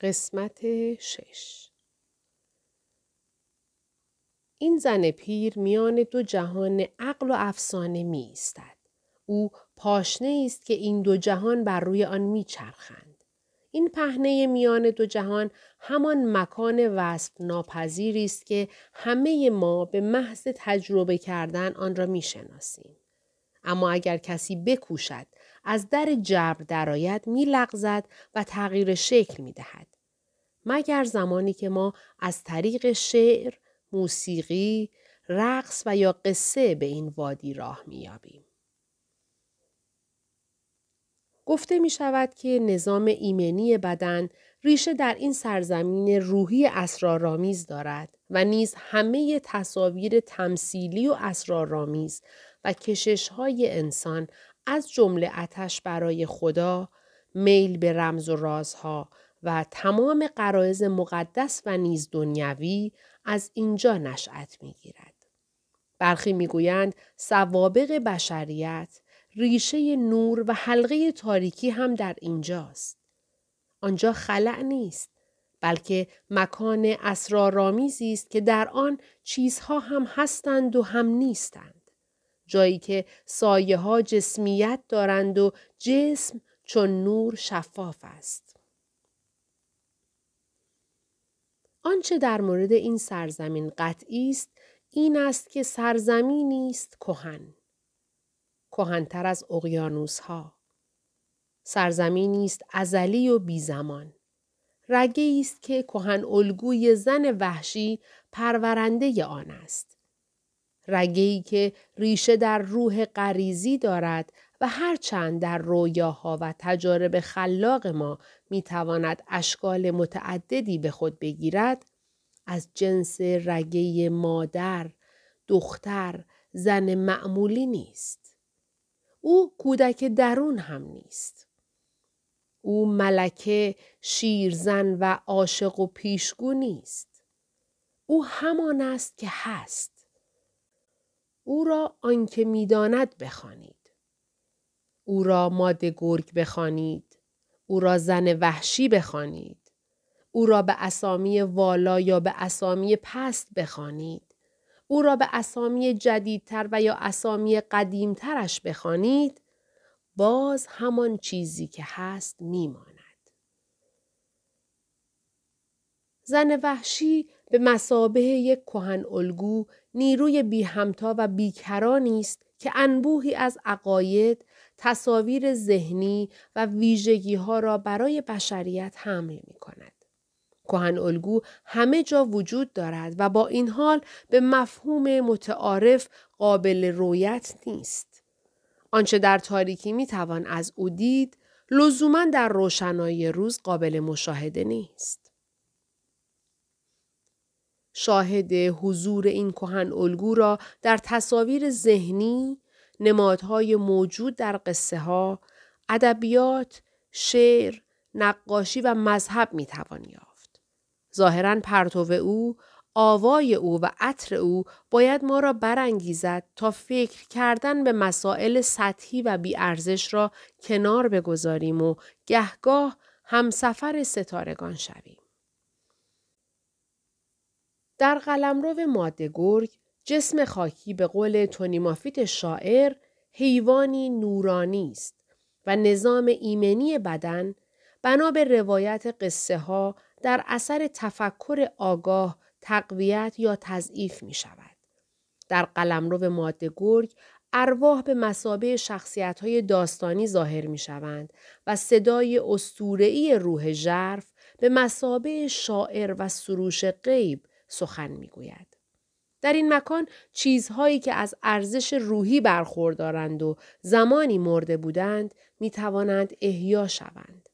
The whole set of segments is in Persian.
قسمت شش این زن پیر میان دو جهان عقل و افسانه می ایستد. او پاشنه است که این دو جهان بر روی آن میچرخند. این پهنه میان دو جهان همان مکان وصف ناپذیری است که همه ما به محض تجربه کردن آن را می‌شناسیم. اما اگر کسی بکوشد از در جبر درآید میلغزد و تغییر شکل می دهد. مگر زمانی که ما از طریق شعر، موسیقی، رقص و یا قصه به این وادی راه میابیم. گفته می شود که نظام ایمنی بدن ریشه در این سرزمین روحی اسرارآمیز دارد و نیز همه تصاویر تمثیلی و اسرارآمیز و کشش های انسان از جمله اتش برای خدا، میل به رمز و رازها و تمام قرائز مقدس و نیز دنیوی از اینجا نشأت می‌گیرد. برخی می‌گویند سوابق بشریت ریشه نور و حلقه تاریکی هم در اینجاست. آنجا خلع نیست بلکه مکان اسرارآمیزی است که در آن چیزها هم هستند و هم نیستند. جایی که سایه ها جسمیت دارند و جسم چون نور شفاف است. آنچه در مورد این سرزمین قطعی است این است که سرزمینی است کهن. کهنتر از اقیانوس ها سرزمینی است ازلی و بی زمان رگه است که کهن الگوی زن وحشی پرورنده آن است. رگه ای که ریشه در روح غریزی دارد و هرچند در رویاها و تجارب خلاق ما می‌تواند اشکال متعددی به خود بگیرد از جنس رگه مادر، دختر، زن معمولی نیست. او کودک درون هم نیست. او ملکه، شیرزن و عاشق و پیشگو نیست. او همان است که هست. او را آنکه می‌داند بخوانید. او را ماده گرگ بخوانید. او را زن وحشی بخوانید. او را به اسامی والا یا به اسامی پست بخوانید. او را به اسامی جدیدتر و یا اسامی قدیمترش بخوانید باز همان چیزی که هست میماند. زن وحشی به مسابه یک کهن الگو نیروی بی همتا و بیکرانی است که انبوهی از عقاید، تصاویر ذهنی و ویژگی ها را برای بشریت حمل می کند. کهن الگو همه جا وجود دارد و با این حال به مفهوم متعارف قابل رویت نیست. آنچه در تاریکی می توان از او دید، لزوما در روشنایی روز قابل مشاهده نیست. شاهد حضور این کهن الگو را در تصاویر ذهنی، نمادهای موجود در قصه ها، ادبیات، شعر، نقاشی و مذهب می توان یافت. ظاهرا پرتو او، آوای او و عطر او باید ما را برانگیزد تا فکر کردن به مسائل سطحی و بیارزش را کنار بگذاریم و گهگاه همسفر ستارگان شویم. در قلمرو ماده گرگ جسم خاکی به قول تونیمافیت شاعر حیوانی نورانی است و نظام ایمنی بدن بنا به روایت قصه ها در اثر تفکر آگاه تقویت یا تضعیف می شود. در قلمرو ماده گرگ ارواح به مسابه شخصیت های داستانی ظاهر می شوند و صدای استورعی روح ژرف به مسابه شاعر و سروش غیب سخن می گوید. در این مکان چیزهایی که از ارزش روحی برخوردارند و زمانی مرده بودند می توانند احیا شوند.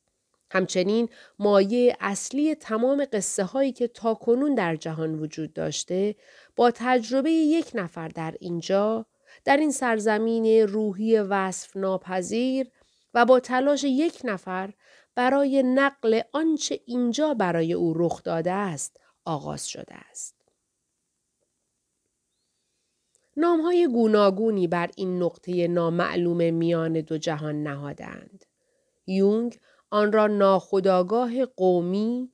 همچنین مایه اصلی تمام قصه هایی که تاکنون در جهان وجود داشته با تجربه یک نفر در اینجا در این سرزمین روحی وصف ناپذیر و با تلاش یک نفر برای نقل آنچه اینجا برای او رخ داده است آغاز شده است. نامهای گوناگونی بر این نقطه نامعلوم میان دو جهان نهادند. یونگ آن را ناخداگاه قومی،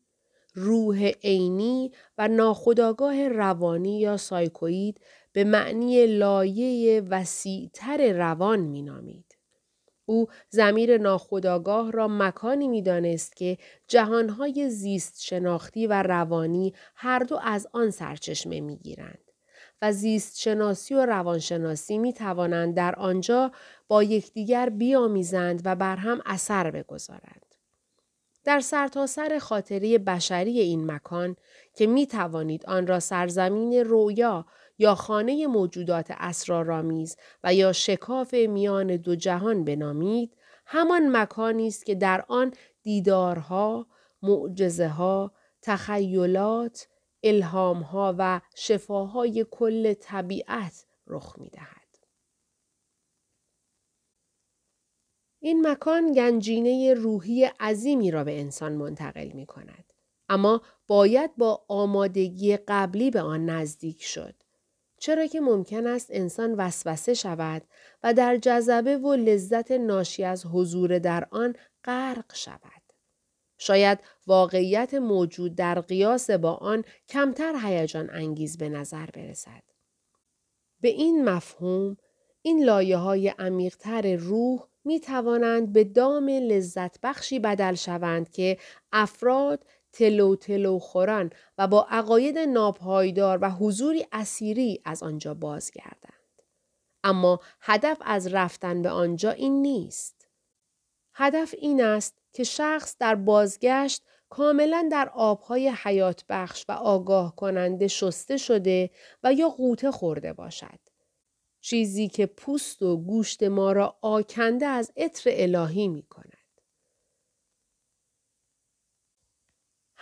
روح عینی و ناخداگاه روانی یا سایکوید به معنی لایه وسیعتر روان مینامید. او زمیر ناخداگاه را مکانی می‌دانست که جهانهای زیست شناختی و روانی هر دو از آن سرچشمه می‌گیرند. و زیست شناسی و روانشناسی می توانند در آنجا با یکدیگر بیامیزند و بر هم اثر بگذارند. در سرتاسر سر خاطره بشری این مکان که می توانید آن را سرزمین رویا یا خانه موجودات اسرارآمیز و یا شکاف میان دو جهان بنامید همان مکانی است که در آن دیدارها معجزه ها تخیلات الهامها و شفاهای کل طبیعت رخ می دهد. این مکان گنجینه روحی عظیمی را به انسان منتقل می کند. اما باید با آمادگی قبلی به آن نزدیک شد. چرا که ممکن است انسان وسوسه شود و در جذبه و لذت ناشی از حضور در آن غرق شود. شاید واقعیت موجود در قیاس با آن کمتر هیجان انگیز به نظر برسد. به این مفهوم این لایه های عمیقتر روح می توانند به دام لذت بخشی بدل شوند که افراد تلو تلو خوران و با عقاید ناپایدار و حضوری اسیری از آنجا بازگردند. اما هدف از رفتن به آنجا این نیست. هدف این است که شخص در بازگشت کاملا در آبهای حیات بخش و آگاه کننده شسته شده و یا قوطه خورده باشد. چیزی که پوست و گوشت ما را آکنده از عطر الهی می کند.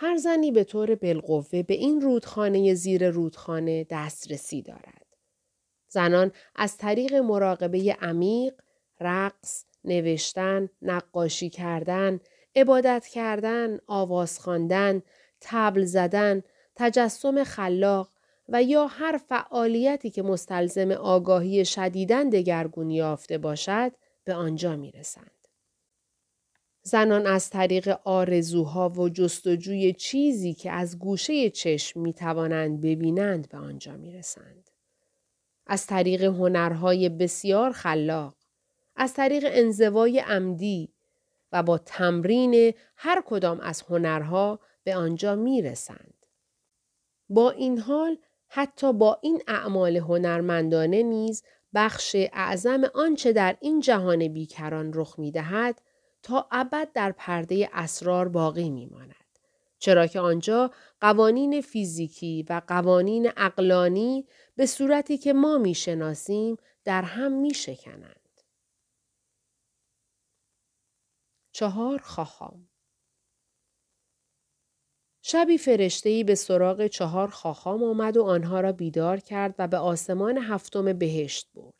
هر زنی به طور بالقوه به این رودخانه زیر رودخانه دسترسی دارد. زنان از طریق مراقبه عمیق، رقص، نوشتن، نقاشی کردن، عبادت کردن، آواز خواندن، تبل زدن، تجسم خلاق و یا هر فعالیتی که مستلزم آگاهی شدیدن دگرگون یافته باشد به آنجا می رسند. زنان از طریق آرزوها و جستجوی چیزی که از گوشه چشم می توانند ببینند به آنجا می رسند. از طریق هنرهای بسیار خلاق، از طریق انزوای عمدی و با تمرین هر کدام از هنرها به آنجا می رسند. با این حال حتی با این اعمال هنرمندانه نیز بخش اعظم آنچه در این جهان بیکران رخ می دهد تا ابد در پرده اسرار باقی می ماند. چرا که آنجا قوانین فیزیکی و قوانین اقلانی به صورتی که ما می شناسیم در هم می شکنند. چهار خاخام شبی فرشتهای به سراغ چهار خاخام آمد و آنها را بیدار کرد و به آسمان هفتم بهشت برد.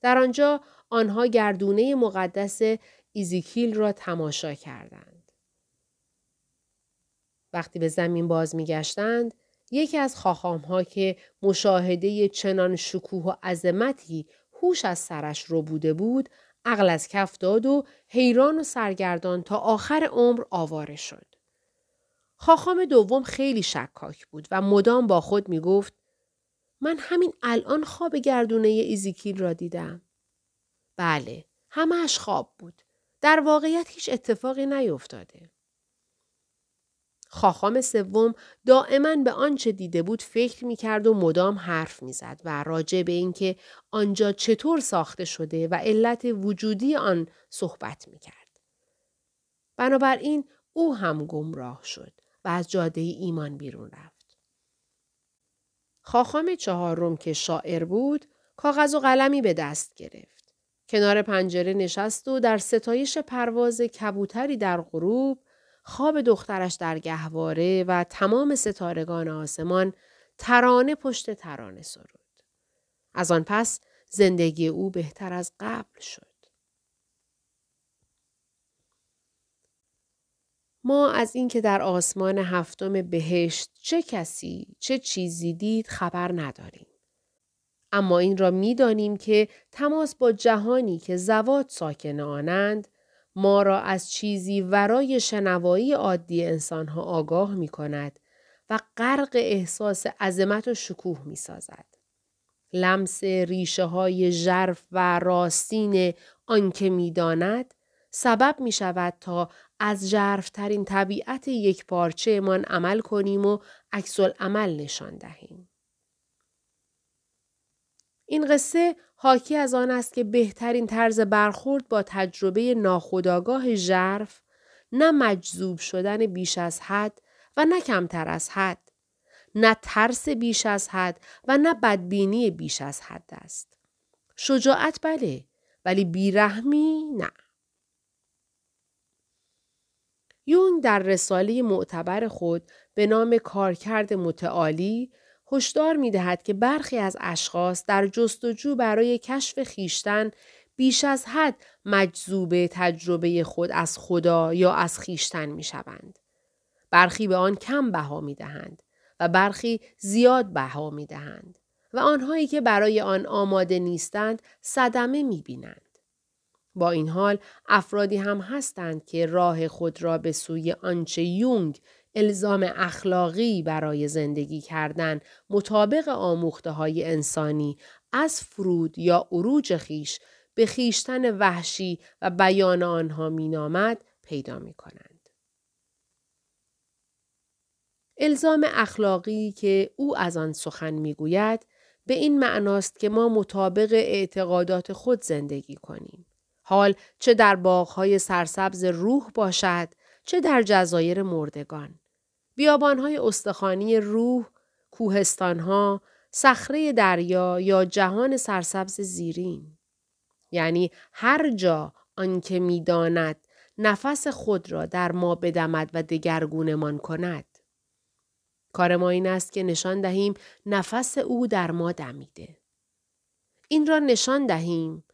در آنجا آنها گردونه مقدس ایزیکیل را تماشا کردند. وقتی به زمین باز میگشتند یکی از خاخام ها که مشاهده چنان شکوه و عظمتی هوش از سرش رو بوده بود عقل از کف داد و حیران و سرگردان تا آخر عمر آواره شد. خاخام دوم خیلی شکاک بود و مدام با خود می گفت من همین الان خواب گردونه ایزیکیل را دیدم. بله، همهش خواب بود. در واقعیت هیچ اتفاقی نیفتاده. خاخام سوم دائما به آنچه دیده بود فکر می کرد و مدام حرف می زد و راجع به اینکه آنجا چطور ساخته شده و علت وجودی آن صحبت می کرد. بنابراین او هم گمراه شد و از جاده ایمان بیرون رفت. خاخام چهارم که شاعر بود کاغذ و قلمی به دست گرفت. کنار پنجره نشست و در ستایش پرواز کبوتری در غروب خواب دخترش در گهواره و تمام ستارگان آسمان ترانه پشت ترانه سرود. از آن پس زندگی او بهتر از قبل شد. ما از اینکه در آسمان هفتم بهشت چه کسی چه چیزی دید خبر نداریم. اما این را می‌دانیم که تماس با جهانی که زواد ساکن آنند ما را از چیزی ورای شنوایی عادی انسانها آگاه می کند و غرق احساس عظمت و شکوه می سازد. لمس ریشه های ژرف و راستین آنکه می داند سبب می شود تا از ژرفترین طبیعت یک پارچه من عمل کنیم و عکس عمل نشان دهیم. این قصه حاکی از آن است که بهترین طرز برخورد با تجربه ناخودآگاه ژرف نه مجذوب شدن بیش از حد و نه کمتر از حد نه ترس بیش از حد و نه بدبینی بیش از حد است. شجاعت بله ولی بیرحمی نه. یونگ در رساله معتبر خود به نام کارکرد متعالی هشدار می دهد که برخی از اشخاص در جستجو برای کشف خیشتن بیش از حد مجذوب تجربه خود از خدا یا از خیشتن می شوند. برخی به آن کم بها می دهند و برخی زیاد بها می دهند و آنهایی که برای آن آماده نیستند صدمه می بینند. با این حال افرادی هم هستند که راه خود را به سوی آنچه یونگ الزام اخلاقی برای زندگی کردن مطابق آموخته های انسانی از فرود یا عروج خیش به خیشتن وحشی و بیان آنها مینامد پیدا می کنند. الزام اخلاقی که او از آن سخن می‌گوید به این معناست که ما مطابق اعتقادات خود زندگی کنیم. حال چه در باغهای سرسبز روح باشد چه در جزایر مردگان. بیابانهای استخوانی روح، کوهستانها، صخره دریا یا جهان سرسبز زیرین. یعنی هر جا آنکه می‌داند نفس خود را در ما بدمد و دگرگونمان کند. کار ما این است که نشان دهیم نفس او در ما دمیده. این را نشان دهیم،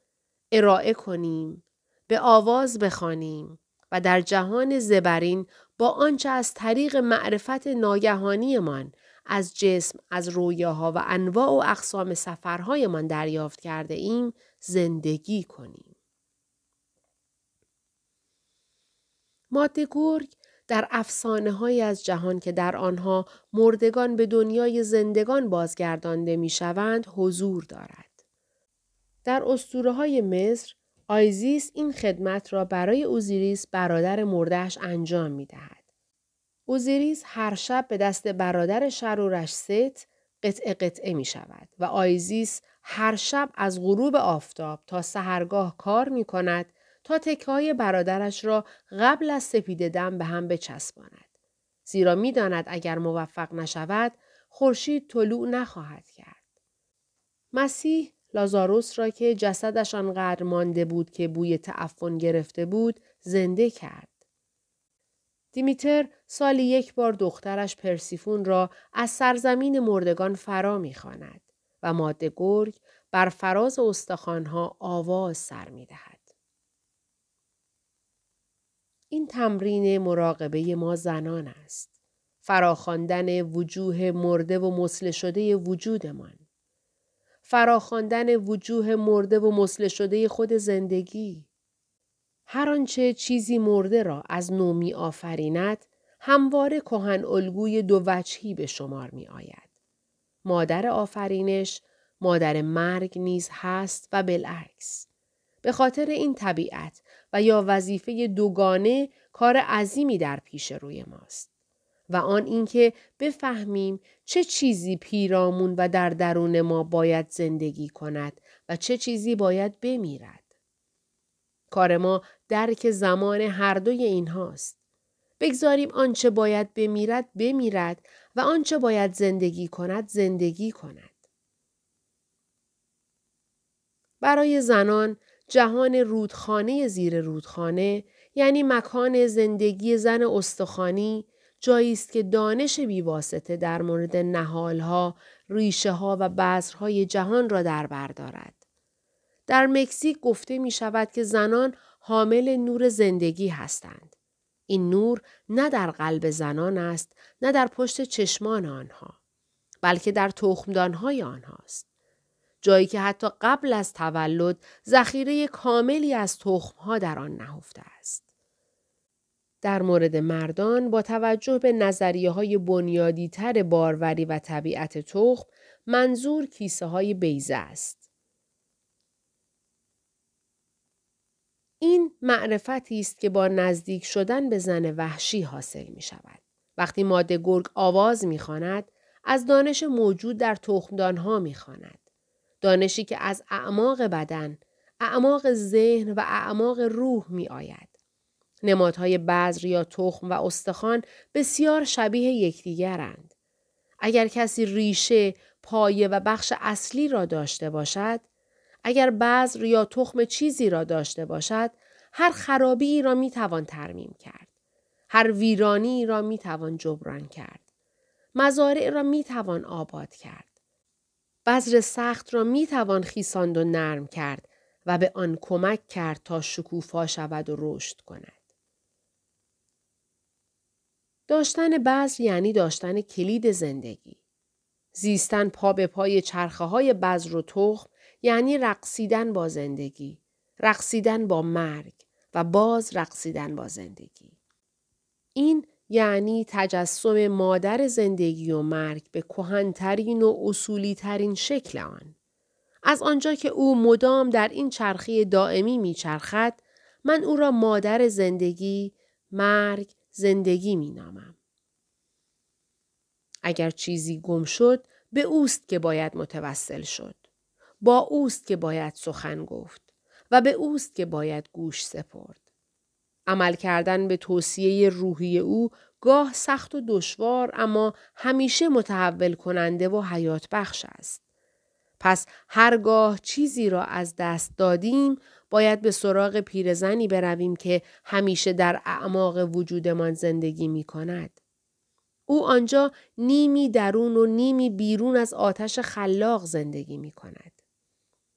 ارائه کنیم، به آواز بخوانیم و در جهان زبرین با آنچه از طریق معرفت ناگهانیمان از جسم از رویاها و انواع و اقسام سفرهایمان دریافت کرده ایم زندگی کنیم. ماده گرگ در افسانه های از جهان که در آنها مردگان به دنیای زندگان بازگردانده می شوند حضور دارد. در اسطوره های مصر آیزیس این خدمت را برای اوزیریس برادر مرده‌اش انجام می دهد. اوزیریس هر شب به دست برادر شرورش ست قطعه قطعه می شود و آیزیس هر شب از غروب آفتاب تا سحرگاه کار می کند تا تکه برادرش را قبل از سپید دم به هم بچسباند. زیرا می داند اگر موفق نشود خورشید طلوع نخواهد کرد. مسیح لازاروس را که جسدش آنقدر مانده بود که بوی تعفن گرفته بود زنده کرد. دیمیتر سالی یک بار دخترش پرسیفون را از سرزمین مردگان فرا می‌خواند و ماده گرگ بر فراز استخوانها آواز سر می‌دهد. این تمرین مراقبه ما زنان است. فراخواندن وجوه مرده و مسله شده وجودمان. فراخواندن وجوه مرده و مسله شده خود زندگی. هر آنچه چیزی مرده را از نو می آفریند همواره کهن الگوی دو وجهی به شمار می آید. مادر آفرینش مادر مرگ نیز هست و بالعکس. به خاطر این طبیعت و یا وظیفه دوگانه کار عظیمی در پیش روی ماست. و آن اینکه بفهمیم چه چیزی پیرامون و در درون ما باید زندگی کند و چه چیزی باید بمیرد. کار ما درک زمان هر دوی اینهاست. بگذاریم آنچه باید بمیرد بمیرد و آنچه باید زندگی کند زندگی کند. برای زنان جهان رودخانه زیر رودخانه یعنی مکان زندگی زن استخوانی جایی است که دانش بیواسطه در مورد نهالها، ریشه ها و بذرهای جهان را در بر دارد. در مکزیک گفته می شود که زنان حامل نور زندگی هستند. این نور نه در قلب زنان است نه در پشت چشمان آنها بلکه در تخمدانهای آنهاست. جایی که حتی قبل از تولد ذخیره کاملی از تخمها در آن نهفته است. در مورد مردان با توجه به نظریه های بنیادی تر باروری و طبیعت تخم منظور کیسه های بیزه است. این معرفتی است که با نزدیک شدن به زن وحشی حاصل می شود. وقتی ماده گرگ آواز می خاند، از دانش موجود در تخمدانها می خاند. دانشی که از اعماق بدن، اعماق ذهن و اعماق روح می آید. نمادهای بذر یا تخم و استخوان بسیار شبیه یکدیگرند. اگر کسی ریشه، پایه و بخش اصلی را داشته باشد، اگر بذر یا تخم چیزی را داشته باشد، هر خرابی را می توان ترمیم کرد. هر ویرانی را می توان جبران کرد. مزارع را می توان آباد کرد. بذر سخت را می توان خیساند و نرم کرد و به آن کمک کرد تا شکوفا شود و رشد کند. داشتن بذر یعنی داشتن کلید زندگی. زیستن پا به پای چرخه های بذر و تخم یعنی رقصیدن با زندگی، رقصیدن با مرگ و باز رقصیدن با زندگی. این یعنی تجسم مادر زندگی و مرگ به کهنترین و اصولی ترین شکل آن. از آنجا که او مدام در این چرخی دائمی میچرخد، من او را مادر زندگی، مرگ، زندگی می نامم. اگر چیزی گم شد به اوست که باید متوسل شد. با اوست که باید سخن گفت و به اوست که باید گوش سپرد. عمل کردن به توصیه روحی او گاه سخت و دشوار اما همیشه متحول کننده و حیات بخش است. پس هرگاه چیزی را از دست دادیم باید به سراغ پیرزنی برویم که همیشه در اعماق وجودمان زندگی می کند. او آنجا نیمی درون و نیمی بیرون از آتش خلاق زندگی می کند.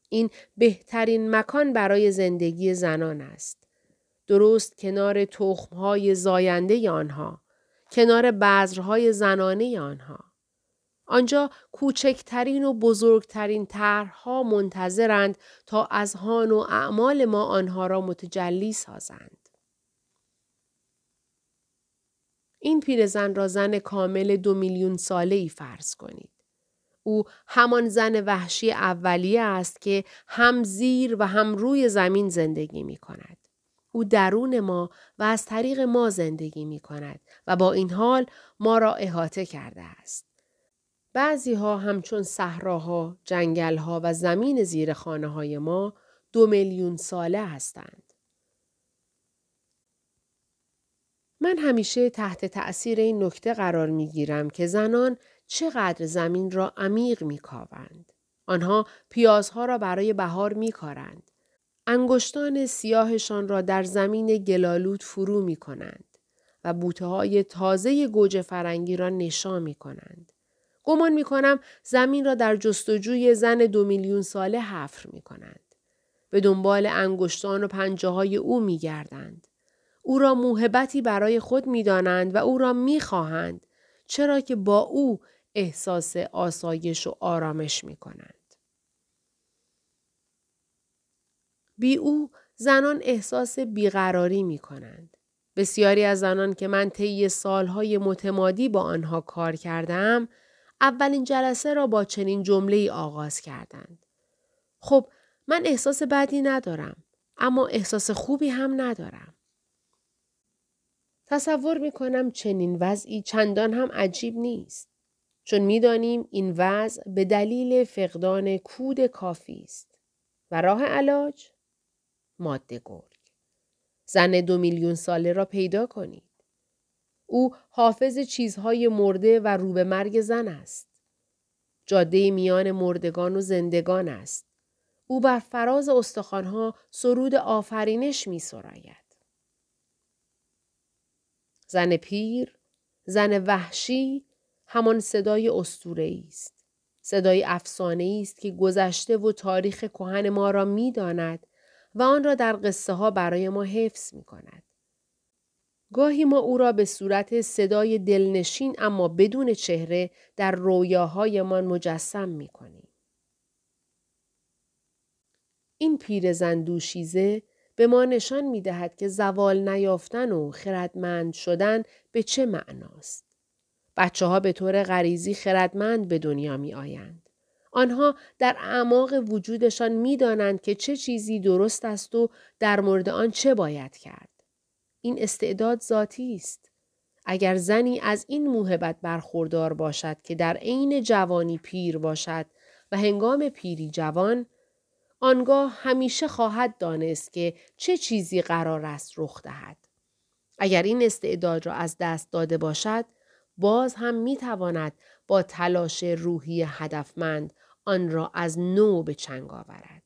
این بهترین مکان برای زندگی زنان است. درست کنار تخمهای زاینده آنها، کنار بذرهای زنانه آنها. آنجا کوچکترین و بزرگترین طرحها منتظرند تا از هان و اعمال ما آنها را متجلی سازند. این پیرزن را زن کامل دو میلیون ساله ای فرض کنید. او همان زن وحشی اولیه است که هم زیر و هم روی زمین زندگی می کند. او درون ما و از طریق ما زندگی می کند و با این حال ما را احاطه کرده است. بعضی ها همچون صحراها، جنگلها و زمین زیر خانه های ما دو میلیون ساله هستند. من همیشه تحت تأثیر این نکته قرار می گیرم که زنان چقدر زمین را عمیق می کاوند. آنها پیازها را برای بهار می کارند. انگشتان سیاهشان را در زمین گلالود فرو می کنند و بوته های تازه گوجه فرنگی را نشان می کنند. گمان می کنم زمین را در جستجوی زن دو میلیون ساله حفر می کنند. به دنبال انگشتان و پنجه های او می گردند. او را موهبتی برای خود می دانند و او را می خواهند چرا که با او احساس آسایش و آرامش می کنند. بی او زنان احساس بیقراری می کنند. بسیاری از زنان که من طی سالهای متمادی با آنها کار کردم اولین جلسه را با چنین جمله ای آغاز کردند. خب من احساس بدی ندارم اما احساس خوبی هم ندارم. تصور می کنم چنین وضعی چندان هم عجیب نیست. چون می‌دانیم این وضع به دلیل فقدان کود کافی است. و راه علاج؟ ماده گرگ. زن دو میلیون ساله را پیدا کنید. او حافظ چیزهای مرده و روبه مرگ زن است. جاده میان مردگان و زندگان است. او بر فراز استخوانها سرود آفرینش می سراید. زن پیر، زن وحشی، همان صدای استوره است. صدای افسانه است که گذشته و تاریخ کهن ما را می‌داند و آن را در قصه ها برای ما حفظ می کند. گاهی ما او را به صورت صدای دلنشین اما بدون چهره در رویاهایمان مجسم می کنیم. این پیرزن دوشیزه به ما نشان می دهد که زوال نیافتن و خردمند شدن به چه معناست. بچه ها به طور غریزی خردمند به دنیا می آیند. آنها در اعماق وجودشان می دانند که چه چیزی درست است و در مورد آن چه باید کرد. این استعداد ذاتی است. اگر زنی از این موهبت برخوردار باشد که در عین جوانی پیر باشد و هنگام پیری جوان آنگاه همیشه خواهد دانست که چه چیزی قرار است رخ دهد. اگر این استعداد را از دست داده باشد باز هم می تواند با تلاش روحی هدفمند آن را از نو به چنگ آورد.